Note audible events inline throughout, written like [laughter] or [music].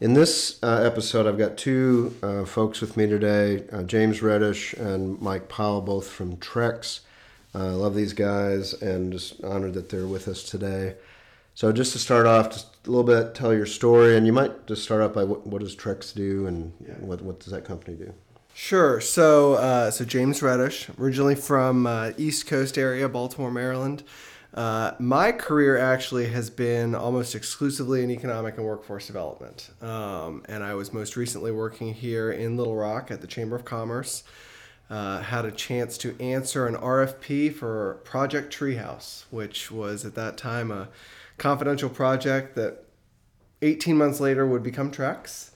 In this uh, episode, I've got two uh, folks with me today uh, James Reddish and Mike Powell, both from Trex. I love these guys and just honored that they're with us today. So, just to start off, just a little bit, tell your story, and you might just start off by what, what does Trex do and yeah. what, what does that company do? Sure. So, uh, so James Reddish, originally from uh, East Coast area, Baltimore, Maryland. Uh, my career actually has been almost exclusively in economic and workforce development. Um, and I was most recently working here in Little Rock at the Chamber of Commerce. Uh, had a chance to answer an RFP for Project Treehouse, which was at that time a confidential project that 18 months later would become Trex.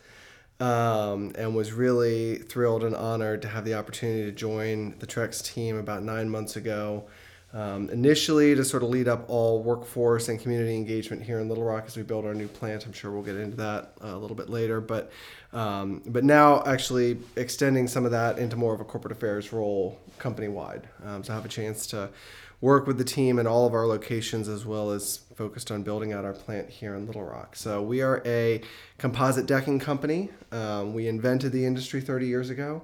Um, and was really thrilled and honored to have the opportunity to join the Trex team about nine months ago. Um, initially, to sort of lead up all workforce and community engagement here in Little Rock as we build our new plant. I'm sure we'll get into that uh, a little bit later, but um, but now actually extending some of that into more of a corporate affairs role company wide. Um, so I have a chance to work with the team in all of our locations as well as focused on building out our plant here in Little Rock. So we are a composite decking company. Um, we invented the industry 30 years ago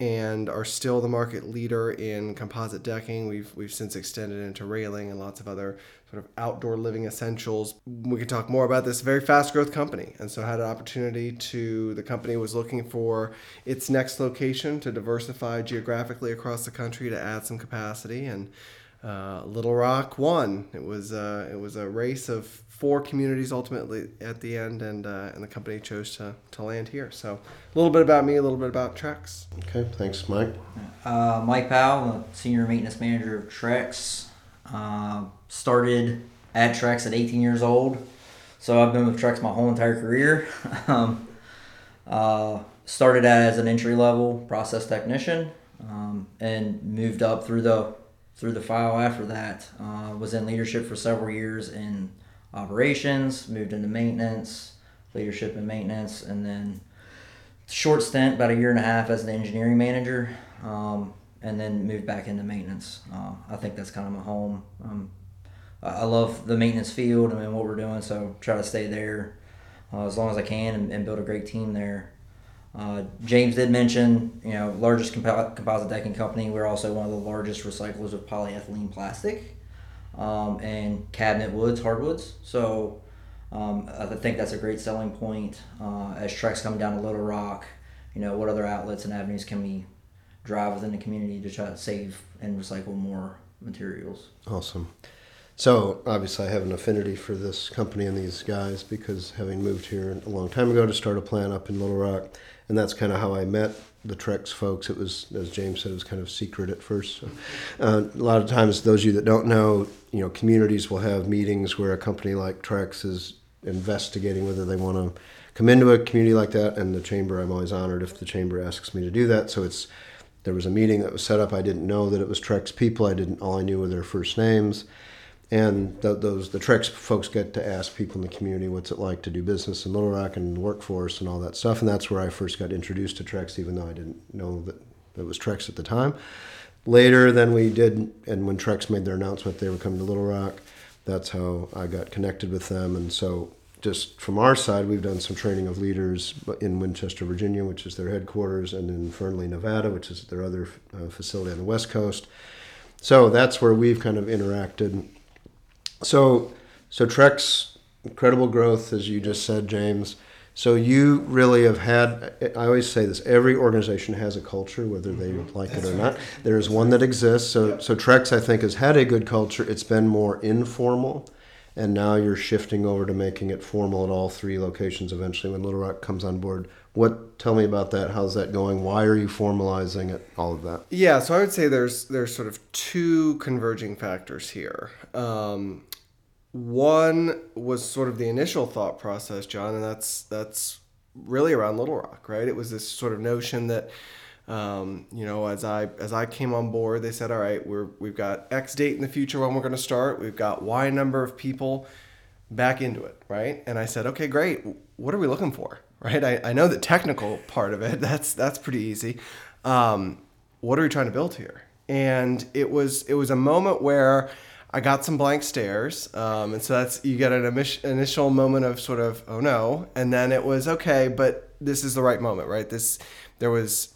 and are still the market leader in composite decking. We've we've since extended into railing and lots of other sort of outdoor living essentials. We could talk more about this very fast growth company, and so had an opportunity to. The company was looking for its next location to diversify geographically across the country to add some capacity and. Uh, Little Rock won. It was uh, it was a race of four communities ultimately at the end, and uh, and the company chose to, to land here. So a little bit about me, a little bit about Trex. Okay, thanks, Mike. Uh, Mike Powell, senior maintenance manager of Trex. Uh, started at Trex at 18 years old, so I've been with Trex my whole entire career. [laughs] um, uh, started as an entry level process technician, um, and moved up through the through the file after that. Uh, was in leadership for several years in operations, moved into maintenance, leadership and maintenance, and then short stint, about a year and a half as an engineering manager, um, and then moved back into maintenance. Uh, I think that's kind of my home. Um, I love the maintenance field mean what we're doing, so try to stay there uh, as long as I can and, and build a great team there. Uh, James did mention, you know, largest comp- composite decking company. We're also one of the largest recyclers of polyethylene plastic um, and cabinet woods, hardwoods. So um, I think that's a great selling point uh, as Trex come down to Little Rock. You know, what other outlets and avenues can we drive within the community to try to save and recycle more materials? Awesome. So obviously, I have an affinity for this company and these guys because having moved here a long time ago to start a plant up in Little Rock, and that's kind of how I met the Trex folks. It was, as James said, it was kind of secret at first. So, uh, a lot of times, those of you that don't know, you know, communities will have meetings where a company like Trex is investigating whether they want to come into a community like that. And the chamber, I'm always honored if the chamber asks me to do that. So it's there was a meeting that was set up. I didn't know that it was Trex people. I didn't. All I knew were their first names and th- those the Trex folks get to ask people in the community what's it like to do business in Little Rock and workforce and all that stuff, and that's where I first got introduced to Trex, even though I didn't know that it was Trex at the time. Later, then we did, and when Trex made their announcement they were coming to Little Rock, that's how I got connected with them, and so. Just from our side, we've done some training of leaders in Winchester, Virginia, which is their headquarters, and in Fernley, Nevada, which is their other uh, facility on the West Coast. So that's where we've kind of interacted so, so Trex, incredible growth, as you just said, James. So you really have had. I always say this: every organization has a culture, whether they mm-hmm. like That's it or right. not. There is one that exists. So, yep. so Trex, I think, has had a good culture. It's been more informal, and now you're shifting over to making it formal at all three locations. Eventually, when Little Rock comes on board, what? Tell me about that. How's that going? Why are you formalizing it? All of that. Yeah. So I would say there's there's sort of two converging factors here. Um, one was sort of the initial thought process, Jon, and that's that's really around Little Rock, right? It was this sort of notion that Um, you know, as I as I came on board, they said, "All right, we're we've got X date in the future when we're going to start. We've got Y number of people back into it, right?" And I said, "Okay, great. What are we looking for?" Right? I, I know the technical part of it. [laughs] That's that's pretty easy. Um, what are we trying to build here? And it was it was a moment where I got some blank stares, um, and so that's you get an initial moment of sort of oh no, and then it was okay, but this is the right moment, right? This there was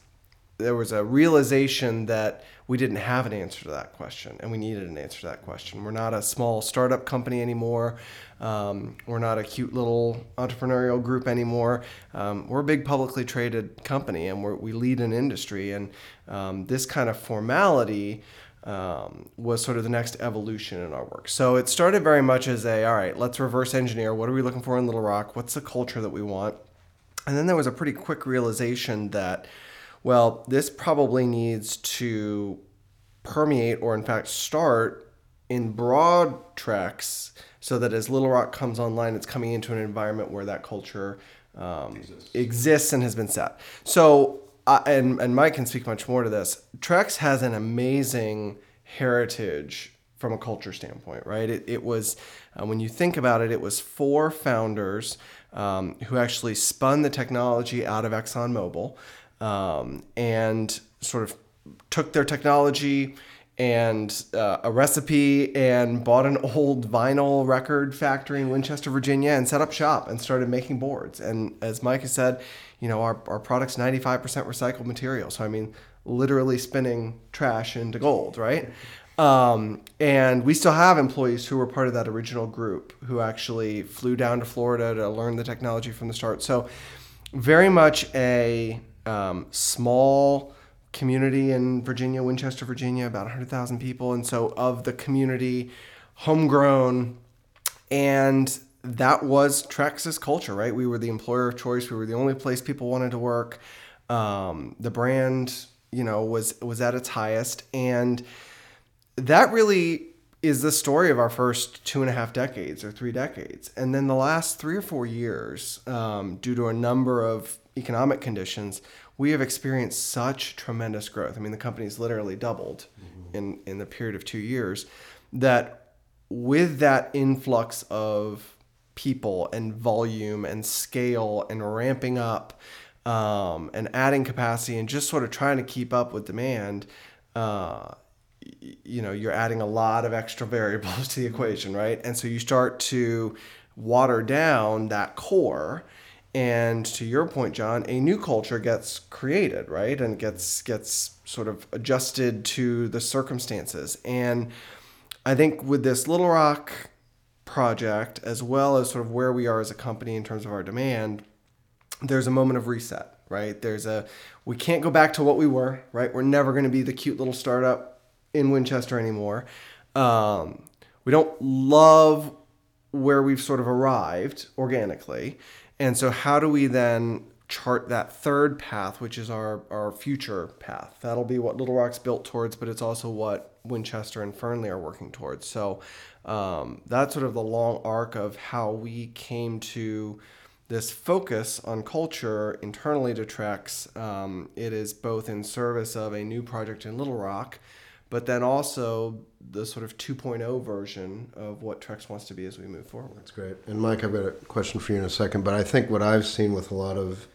there was a realization that we didn't have an answer to that question, and we needed an answer to that question. We're not a small startup company anymore. Um, we're not a cute little entrepreneurial group anymore. Um, we're a big publicly traded company, and we lead an industry. And um, this kind of formality um, was sort of the next evolution in our work. So it started very much as a all right, let's reverse engineer. What are we looking for in Little Rock? What's the culture that we want? And then there was a pretty quick realization that well, this probably needs to permeate or, in fact, start in broad tracks so that as Little Rock comes online, it's coming into an environment where that culture um, exists. exists. and has been set. So, and, and Mike can speak much more to this. Trex has an amazing heritage from a culture standpoint, right? It, it was, uh, when you think about it, it was four founders um, who actually spun the technology out of ExxonMobil um, and sort of took their technology and uh, a recipe and bought an old vinyl record factory in Winchester, Virginia, and set up shop and started making boards. And as Mike has said, you know, our, our product's 95% recycled material. So, I mean, literally spinning trash into gold, right? Um, and we still have employees who were part of that original group who actually flew down to Florida to learn the technology from the start. So, very much a um, small community in Virginia, Winchester, Virginia, about 100,000 people. And so, of the community, homegrown, and that was Trex's culture, right? We were the employer of choice. We were the only place people wanted to work. Um, the brand, you know, was was at its highest, and that really is the story of our first two and a half decades or three decades. And then the last three or four years, um, due to a number of economic conditions, we have experienced such tremendous growth. I mean, the company's literally doubled mm-hmm. in, in the period of two years that with that influx of people and volume and scale and ramping up um, and adding capacity and just sort of trying to keep up with demand, uh, you know, you're adding a lot of extra variables [laughs] to the equation, right? And so you start to water down that core and to your point Jon a new culture gets created right? And gets gets sort of adjusted to the circumstances. And i think with this little rock project as well as sort of where we are as a company in terms of our demand there's a moment of reset right? There's a we can't go back to what we were right? We're never going to be the cute little startup in winchester anymore. Um, we don't love where we've sort of arrived organically and so, how do we then chart that third path, which is our, our future path? That'll be what Little Rock's built towards, but it's also what Winchester and Fernley are working towards. So, um, that's sort of the long arc of how we came to this focus on culture internally to Trex. Um, it is both in service of a new project in Little Rock but then also the sort of 2.0 version of what Trex wants to be as we move forward. That's great. And Mike, I've got a question for you in a second, but I think what I've seen with a lot of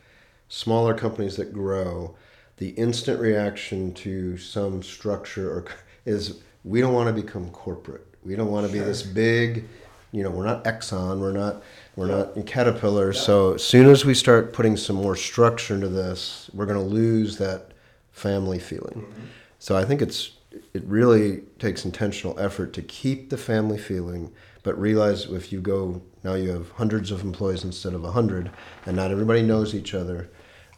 smaller companies that grow, the instant reaction to some structure or is we don't want to become corporate. We don't want to sure. be this big, you know, we're not Exxon, we're not we're yeah. not in Caterpillar. Yeah. So as soon as we start putting some more structure into this, we're going to lose that family feeling. Mm-hmm. So I think it's it really takes intentional effort to keep the family feeling, but realize if you go now you have hundreds of employees instead of a hundred, and not everybody knows each other,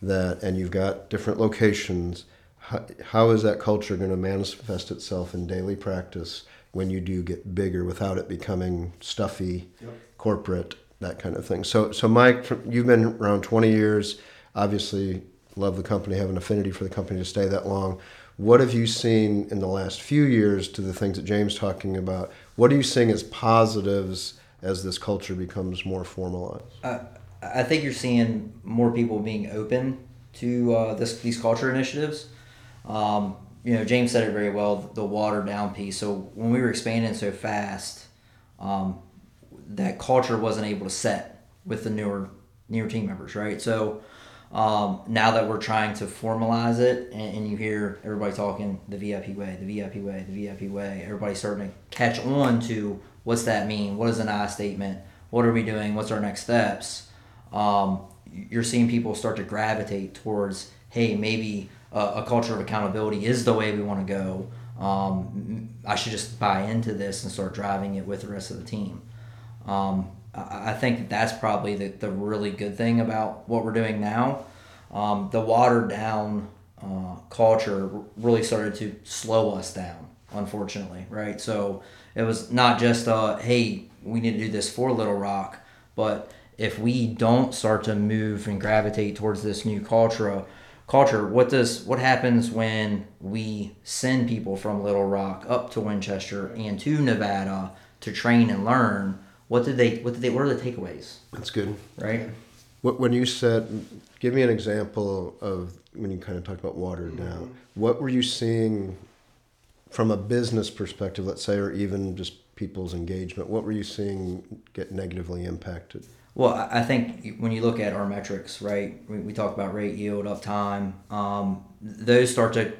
that and you've got different locations. How, how is that culture going to manifest itself in daily practice when you do get bigger without it becoming stuffy, yep. corporate, that kind of thing? So, so Mike, you've been around 20 years. Obviously, love the company, have an affinity for the company to stay that long what have you seen in the last few years to the things that James talking about? What are you seeing as positives as this culture becomes more formalized? Uh, I think you're seeing more people being open to uh, this these culture initiatives. Um, you know, James said it very well. The water down piece. So when we were expanding so fast, um, that culture wasn't able to set with the newer newer team members, right? So um, now that we're trying to formalize it, and, and, you hear everybody talking the VIP way, the VIP way, the VIP way, everybody's starting to catch on to what's that mean? What is an I statement? What are we doing? What's our next steps? Um, you're seeing people start to gravitate towards, hey, maybe a, a culture of accountability is the way we want to go. Um, I should just buy into this and start driving it with the rest of the team. Um, I, think that that's probably the, the really good thing about what we're doing now. Um, the watered down uh, culture really started to slow us down, unfortunately, right? So it was not just, uh, hey, we need to do this for Little Rock, but if we don't start to move and gravitate towards this new culture, culture, what does what happens when we send people from Little Rock up to Winchester and to Nevada to train and learn? What did they? What did they? What are the takeaways? That's good, right? What when you said, give me an example of when you kind of talked about watered down. Mm-hmm. What were you seeing from a business perspective, let's say, or even just people's engagement? What were you seeing get negatively impacted? Well, I think when you look at our metrics, right, we, we talk about rate, yield, uptime. Um, those start to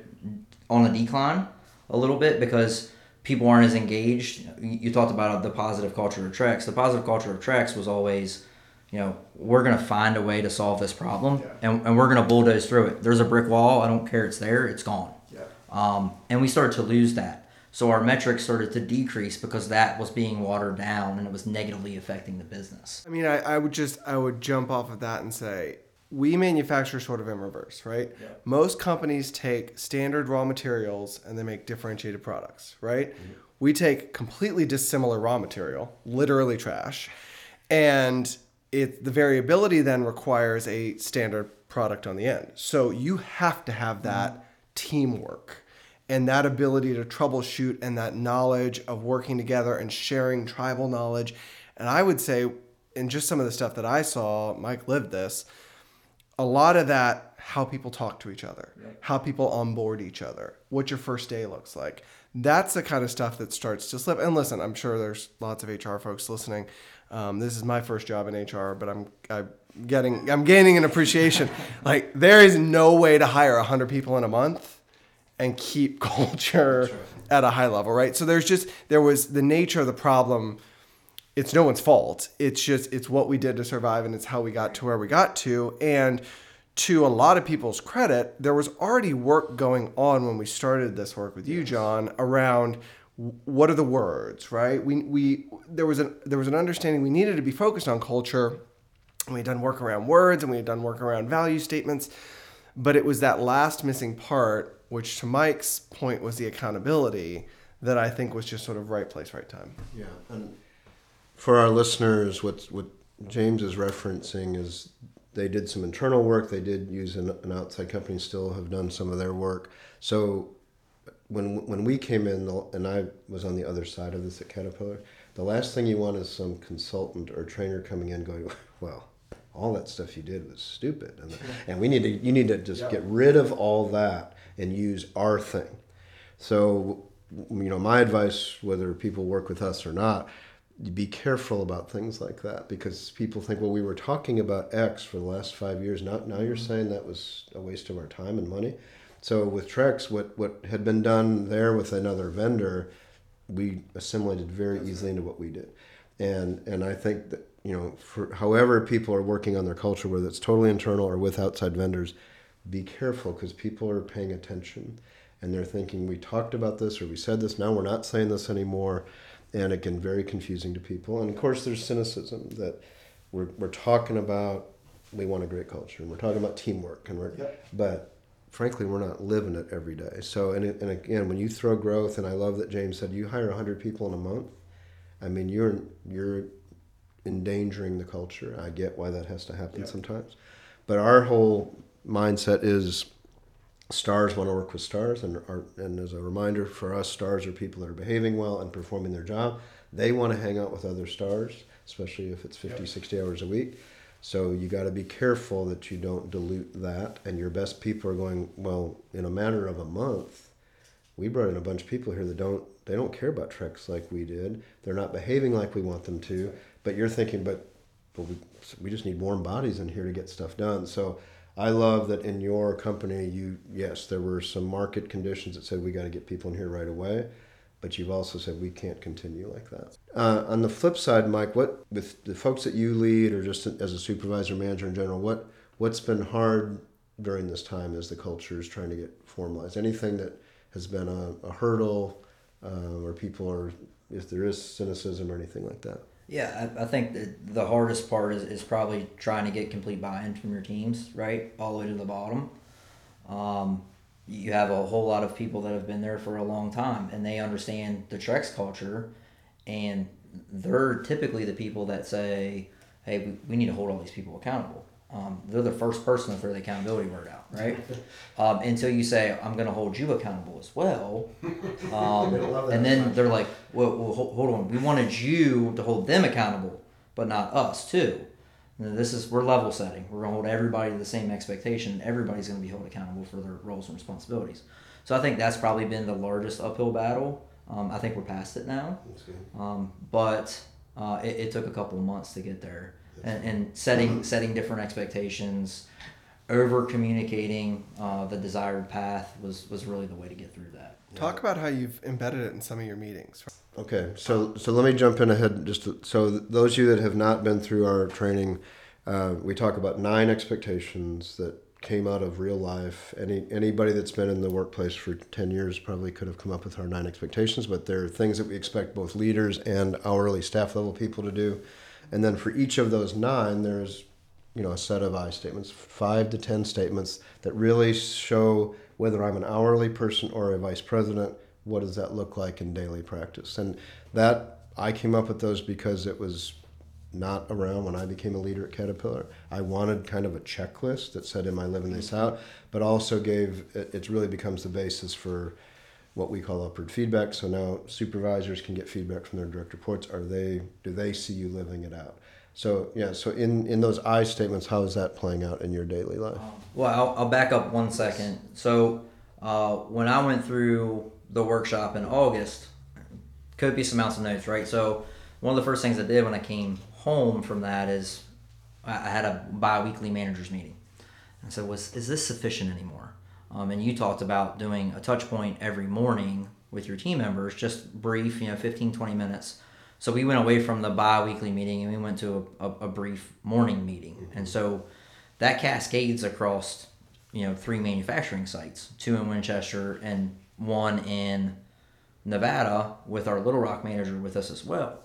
on a decline a little bit because people aren't as engaged. You talked about the positive culture of Trex. The positive culture of Trex was always, you know, we're going to find a way to solve this problem yeah. and, and we're going to bulldoze through it. There's a brick wall. I don't care. It's there. It's gone. Yeah. Um, and we started to lose that. So our metrics started to decrease because that was being watered down and it was negatively affecting the business. I mean, I, I would just I would jump off of that and say we manufacture sort of in reverse, right? Yeah. Most companies take standard raw materials and they make differentiated products, right? Mm-hmm. We take completely dissimilar raw material, literally trash, and it the variability then requires a standard product on the end. So you have to have that mm-hmm. teamwork and that ability to troubleshoot and that knowledge of working together and sharing tribal knowledge. And I would say, in just some of the stuff that I saw, Mike lived this, a lot of that, how people talk to each other, how people onboard each other, what your first day looks like. That's the kind of stuff that starts to slip. And listen, I'm sure there's lots of HR folks listening. Um, this is my first job in HR, but I'm, I'm getting, I'm gaining an appreciation. [laughs] like there is no way to hire hundred people in a month and keep [laughs] culture at a high level, right? So there's just there was the nature of the problem. It's no one's fault. It's just it's what we did to survive, and it's how we got to where we got to. And to a lot of people's credit, there was already work going on when we started this work with you, Jon, around what are the words, right? We we there was an there was an understanding we needed to be focused on culture. And we had done work around words, and we had done work around value statements, but it was that last missing part which to Mike's point was the accountability that I think was just sort of right place, right time. Yeah, and for our listeners, what what James is referencing is they did some internal work. They did use an, an outside company. Still have done some of their work. So when when we came in, and I was on the other side of this at Caterpillar, the last thing you want is some consultant or trainer coming in going, [laughs] well all that stuff you did was stupid and, and we need to you need to just yeah. get rid of all that and use our thing. So, you know, my advice, whether people work with us or not, be careful about things like that because people think, well, we were talking about X for the last five years. Now, now you're mm-hmm. saying that was a waste of our time and money. So with Trex, what, what had been done there with another vendor, we assimilated very easily into what we did. And, and I think that, you know, for however people are working on their culture, whether it's totally internal or with outside vendors, be careful because people are paying attention and they're thinking we talked about this or we said this now we're not saying this anymore and again very confusing to people and of course there's cynicism that we're, we're talking about we want a great culture and we're talking about teamwork and we're yep. but frankly we're not living it every day so and, it, and again when you throw growth and i love that james said you hire 100 people in a month i mean you're you're endangering the culture i get why that has to happen yep. sometimes but our whole mindset is stars want to work with stars and are, and as a reminder for us stars are people that are behaving well and performing their job they want to hang out with other stars especially if it's 50 yep. 60 hours a week So you got to be careful that you don't dilute that. And your best people are going well in a matter of a month. We brought in a bunch of people here that don't they don't care about Trex like we did. They're not behaving like we want them to. But you're thinking, but but we, we just need warm bodies in here to get stuff done. So I love that in your company, you yes, there were some market conditions that said we got to get people in here right away, but you've also said we can't continue like that. Uh, on the flip side, Mike, what with the folks that you lead, or just as a supervisor, manager in general, what what's been hard during this time as the culture is trying to get formalized? Anything that has been a, a hurdle, uh, where people are, if there is cynicism or anything like that? Yeah, I, I think that the hardest part is, is probably trying to get complete buy-in from your teams, right, all the way to the bottom. Um, you have a whole lot of people that have been there for a long time, and they understand the Trex culture, and they're typically the people that say, "Hey, we, we need to hold all these people accountable." Um, they're the first person to throw the accountability word out, right? um, until you say, "I'm going to hold you accountable as well," [laughs] um, and then they're like, well, well, hold on, we wanted you to hold them accountable, but not us too." And this is we're level setting. We're going to hold everybody to the same expectation. Everybody's going to be held accountable for their roles and responsibilities. So I think that's probably been the largest uphill battle. Um, I think we're past it now, um, but uh, it, it took a couple of months to get there and, and setting setting different expectations, over communicating uh, the desired path was was really the way to get through that. Talk about how you've embedded it in some of your meetings. Okay, so so let me jump in ahead. Just to, so those of you that have not been through our training, uh, we talk about nine expectations that came out of real life. Any anybody that's been in the workplace for ten years probably could have come up with our nine expectations. But there are things that we expect both leaders and hourly staff level people to do. And then for each of those nine, there's you know a set of I statements, five to ten statements that really show whether I'm an hourly person or a vice president. What does that look like in daily practice? And that I came up with those because it was not around when I became a leader at Caterpillar. I wanted kind of a checklist that said, "Am I living this mm-hmm. out?" But also gave it, it really becomes the basis for what we call upward feedback. So now supervisors can get feedback from their direct reports. Are they do they see you living it out? So yeah, so in in those I statements, how is that playing out in your daily life? Well, I'll, I'll back up one second. So uh, when I went through the workshop in August, copious amounts of notes, right? So one of the first things I did when I came home from that is I had a bi-weekly managers meeting. And so was is this sufficient anymore? Um, and you talked about doing a touch point every morning with your team members, just brief, you know, 15, 20 minutes. So we went away from the bi-weekly meeting and we went to a, a, a brief morning meeting. Mm-hmm. And so that cascades across, you know, three manufacturing sites, two in Winchester and one in Nevada with our Little Rock manager with us as well.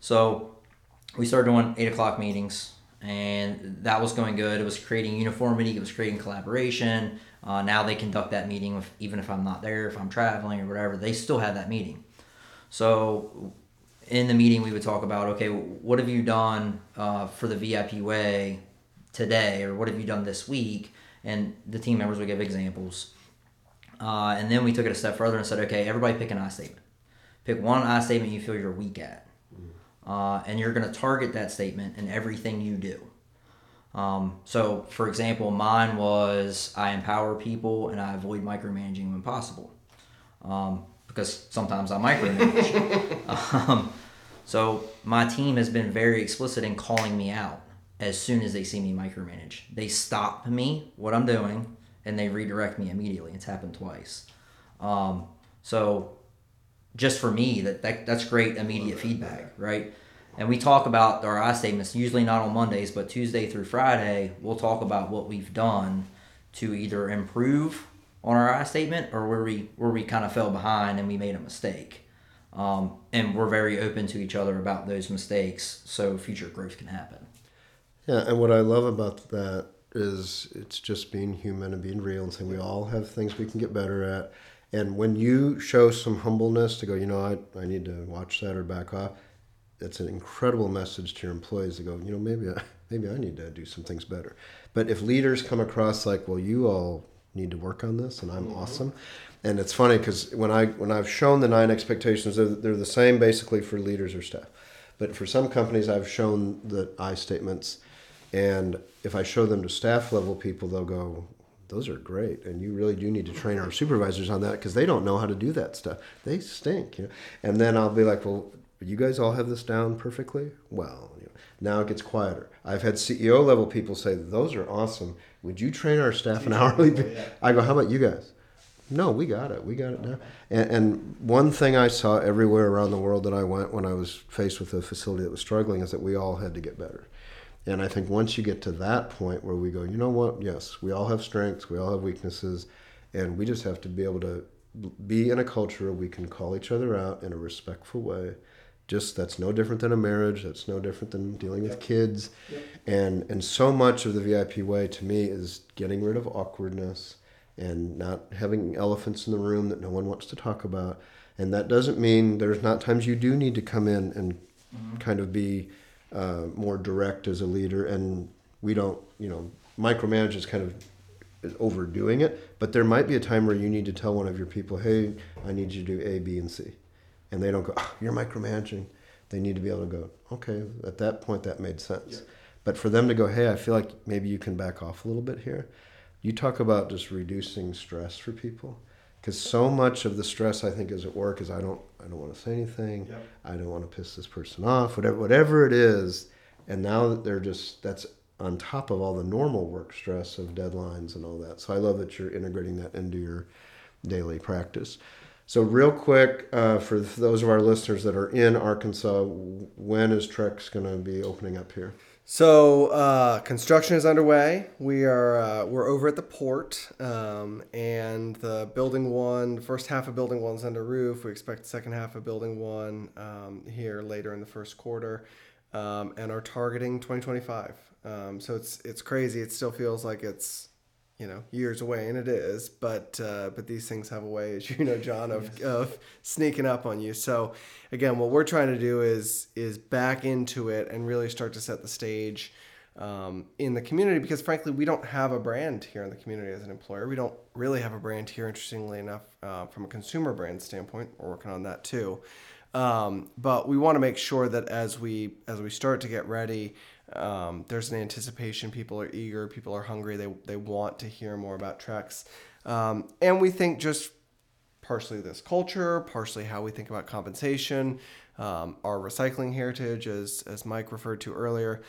So we started doing eight o'clock meetings and that was going good. It was creating uniformity, it was creating collaboration. Uh, now they conduct that meeting with, even if I'm not there, if I'm traveling or whatever, they still have that meeting. So in the meeting, we would talk about okay, what have you done uh, for the VIP way today, or what have you done this week? And the team members would give examples. Uh, and then we took it a step further and said, okay, everybody pick an I statement. Pick one I statement you feel you're weak at. Uh, and you're going to target that statement in everything you do. Um, so, for example, mine was I empower people and I avoid micromanaging when possible. Um, because sometimes I micromanage. [laughs] um, so, my team has been very explicit in calling me out as soon as they see me micromanage. They stop me, what I'm doing, and they redirect me immediately. It's happened twice. Um, so, just for me, that, that that's great immediate feedback, right? and we talk about our I statements usually not on Mondays, but Tuesday through Friday. We'll talk about what we've done to either improve on our I statement or where we where we kind of fell behind and we made a mistake. Um, and we're very open to each other about those mistakes, so future growth can happen. Yeah, and what I love about that is it's just being human and being real and saying we all have things we can get better at. And when you show some humbleness to go, you know, I, I need to watch that or back off, it's an incredible message to your employees to go, you know, maybe I, [laughs] maybe I need to do some things better. But if leaders come across like, well, you all need to work on this, and I'm mm-hmm. awesome. And it's funny because when I when I've shown the nine expectations, they're, they're the same basically for leaders or staff. But for some companies, I've shown the I statements And if I show them to staff level people, they'll go, those are great. And you really do need to train our supervisors on that because they don't know how to do that stuff. They stink. You know? And then I'll be like, well, you guys all have this down perfectly? Well, you know, now it gets quieter. I've had CEO level people say, those are awesome. Would you train our staff an [laughs] hourly? [laughs] I go, how about you guys? No, we got it. We got it now. And, and one thing I saw everywhere around the world that I went when I was faced with a facility that was struggling is that we all had to get better. And I think once you get to that point where we go, you know what? Yes, we all have strengths, we all have weaknesses, and we just have to be able to be in a culture where we can call each other out in a respectful way. Just that's no different than a marriage. That's no different than dealing with kids, Yep. and and so much of the VIP way to me is getting rid of awkwardness and not having elephants in the room that no one wants to talk about. And that doesn't mean there's not times you do need to come in and mm-hmm. kind of be uh, more direct as a leader. And we don't, you know, micromanage is kind of is overdoing it. But there might be a time where you need to tell one of your people, hey, I need you to do A, B, and C. And they don't go, oh, you're micromanaging. They need to be able to go, okay, at that point that made sense. But for them to go, hey, I feel like maybe you can back off a little bit here. You talk about just reducing stress for people, because so much of the stress I think is at work is I don't I don't want to say anything, Yep. I don't want to piss this person off, whatever whatever it is, and now that they're just that's on top of all the normal work stress of deadlines and all that. So I love that you're integrating that into your daily practice. So real quick, uh, for those of our listeners that are in Arkansas, when is Trex going to be opening up here? So uh, construction is underway. We are uh, we're over at the port, um, and the building one, the first half of building one's under roof. We expect the second half of building one um, here later in the first quarter, um, and are targeting 2025. Um, so it's it's crazy. It still feels like it's you know years away, and it is. But uh, but these things have a way, as you know, Jon, of, of sneaking up on you. So again, what we're trying to do is is back into it and really start to set the stage um, in the community because frankly, we don't have a brand here in the community as an employer. We don't really have a brand here. Interestingly enough, uh, from a consumer brand standpoint, we're working on that too. Um, but we want to make sure that as we as we start to get ready, um, there's an anticipation. People are eager. People are hungry. They they want to hear more about Trex, um, and we think just partially this culture, partially how we think about compensation, um, our recycling heritage, as as Mike referred to earlier.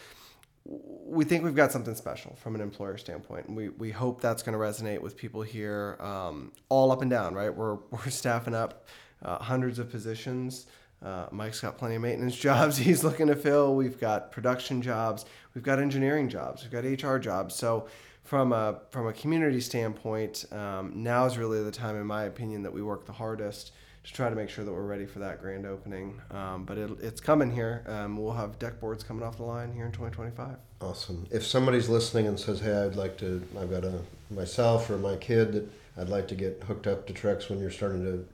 We think we've got something special from an employer standpoint, and we, we hope that's going to resonate with people here, um, all up and down. Right, we're [laughs] we're staffing up uh, hundreds of positions. Uh, Mike's got plenty of maintenance [laughs] jobs he's looking to fill. We've got production jobs. We've got engineering jobs. We've got HR jobs. So from a from a community standpoint, um, now is really the time, in my opinion, that we work the hardest to try to make sure that we're ready for that grand opening. Um, but it, it's coming here. Um, we'll have deck boards coming off the line here in 2025. Awesome. If somebody's listening and says, "Hey, I'd like to," I've got a myself or my kid that I'd like to get hooked up to Trex when you're starting to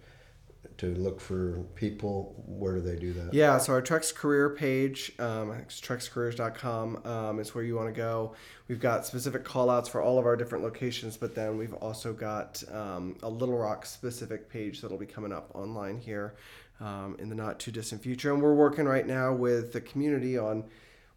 to look for people, where do they do that? Yeah, so our Trex career page, um, trexcareers.com, um, is where you want to go. We've got specific call outs for all of our different locations, but then we've also got um, a Little Rock specific page that'll be coming up online here um, in the not too distant future. And we're working right now with the community on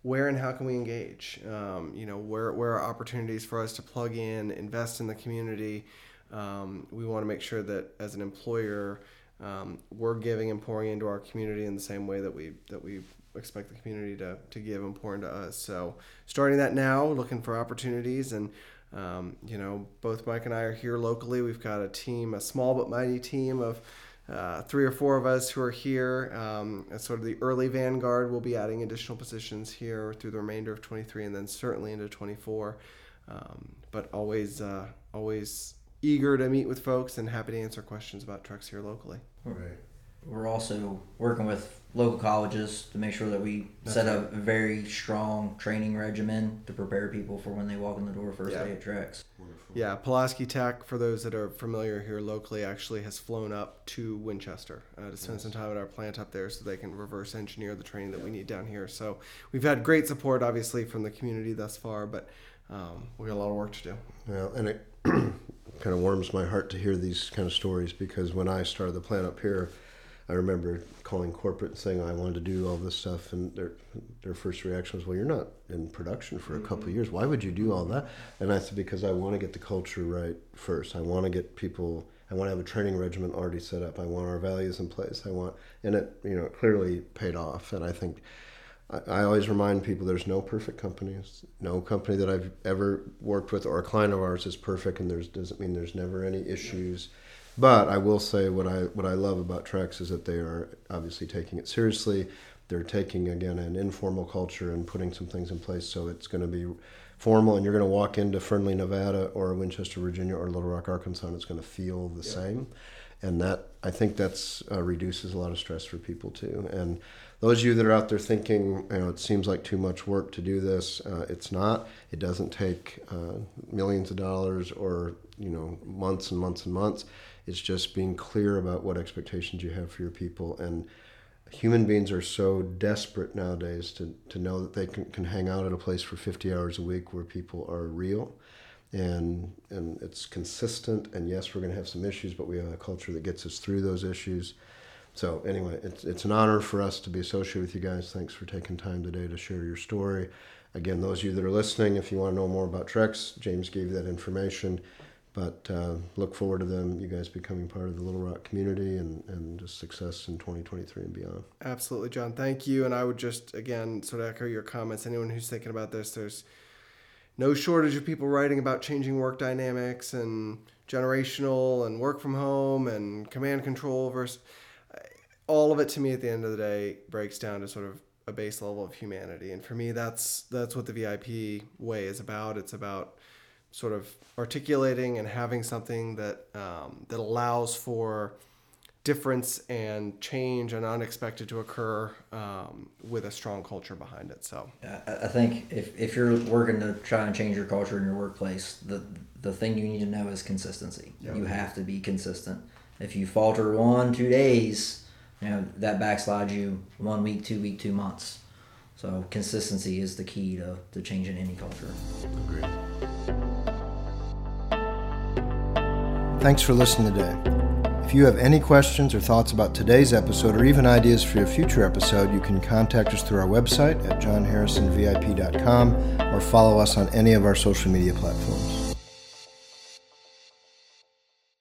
where and how can we engage? Um, you know, where, where are opportunities for us to plug in, invest in the community? Um, we want to make sure that as an employer, um, we're giving and pouring into our community in the same way that we that we expect the community to, to give and pour into us. So starting that now, looking for opportunities and um, you know, both Mike and I are here locally. We've got a team, a small but mighty team of uh, three or four of us who are here um, as sort of the early vanguard. We'll be adding additional positions here through the remainder of 23 and then certainly into 24. Um, but always, uh, always eager to meet with folks and happy to answer questions about Trex here locally. Right. We're also working with local colleges to make sure that we That's set a very strong training regimen to prepare people for when they walk in the door first Yeah. day at Trex. Wonderful. Yeah, Pulaski Tech, for those that are familiar here locally, actually has flown up to Winchester uh, to spend some time at our plant up there so they can reverse engineer the training that we need down here. So we've had great support, obviously, from the community thus far, but um, we got a lot of work to do. Well, and it [clears throat] kind of warms my heart to hear these kind of stories because when I started the plant up here, I remember calling corporate and saying I wanted to do all this stuff, and their their first reaction was, "Well, you're not in production for a couple of years. Why would you do all that?" And I said, "Because I want to get the culture right first. I want to get people. I want to have a training regimen already set up. I want our values in place. I want, and it you know clearly paid off. And I think." I, I always remind people there's no perfect companies. No company that I've ever worked with or a client of ours is perfect, and there's doesn't mean there's never any issues. But I will say what I what I love about Trex is that they are obviously taking it seriously. They're taking again an informal culture and putting some things in place so it's going to be formal, and you're going to walk into Fernley, Nevada, or Winchester, Virginia, or Little Rock, Arkansas, and it's going to feel the yeah. same. And that I think that's uh, reduces a lot of stress for people too. And those of you that are out there thinking, you know, it seems like too much work to do this, uh, it's not. It doesn't take uh, millions of dollars or you know months and months and months. It's just being clear about what expectations you have for your people and human beings are so desperate nowadays to, to know that they can, can hang out at a place for 50 hours a week where people are real and and it's consistent and yes we're going to have some issues but we have a culture that gets us through those issues so anyway, it's it's an honor for us to be associated with you guys. Thanks for taking time today to share your story. Again, those of you that are listening, if you want to know more about Trex, James gave you that information. But uh, look forward to them, you guys becoming part of the Little Rock community and, and just success in 2023 and beyond. Absolutely, Jon. Thank you. And I would just, again, sort of echo your comments. Anyone who's thinking about this, there's no shortage of people writing about changing work dynamics and generational and work from home and command control versus all of it to me at the end of the day breaks down to sort of a base level of humanity. And for me that's that's what the vip way is about. It's about sort of articulating and having something that um, that allows for difference and change and unexpected to occur um, with a strong culture behind it. So i think if, if you're working to try and change your culture in your workplace the the thing you need to know is consistency. Yep. you have to be consistent. If you falter one two days you know that backslides you one week, two week, two months. So consistency is the key to, to changing any culture. Agreed. Thanks for listening today. If you have any questions or thoughts about today's episode or even ideas for a future episode, you can contact us through our website at jonharrisonvip.com or follow us on any of our social media platforms.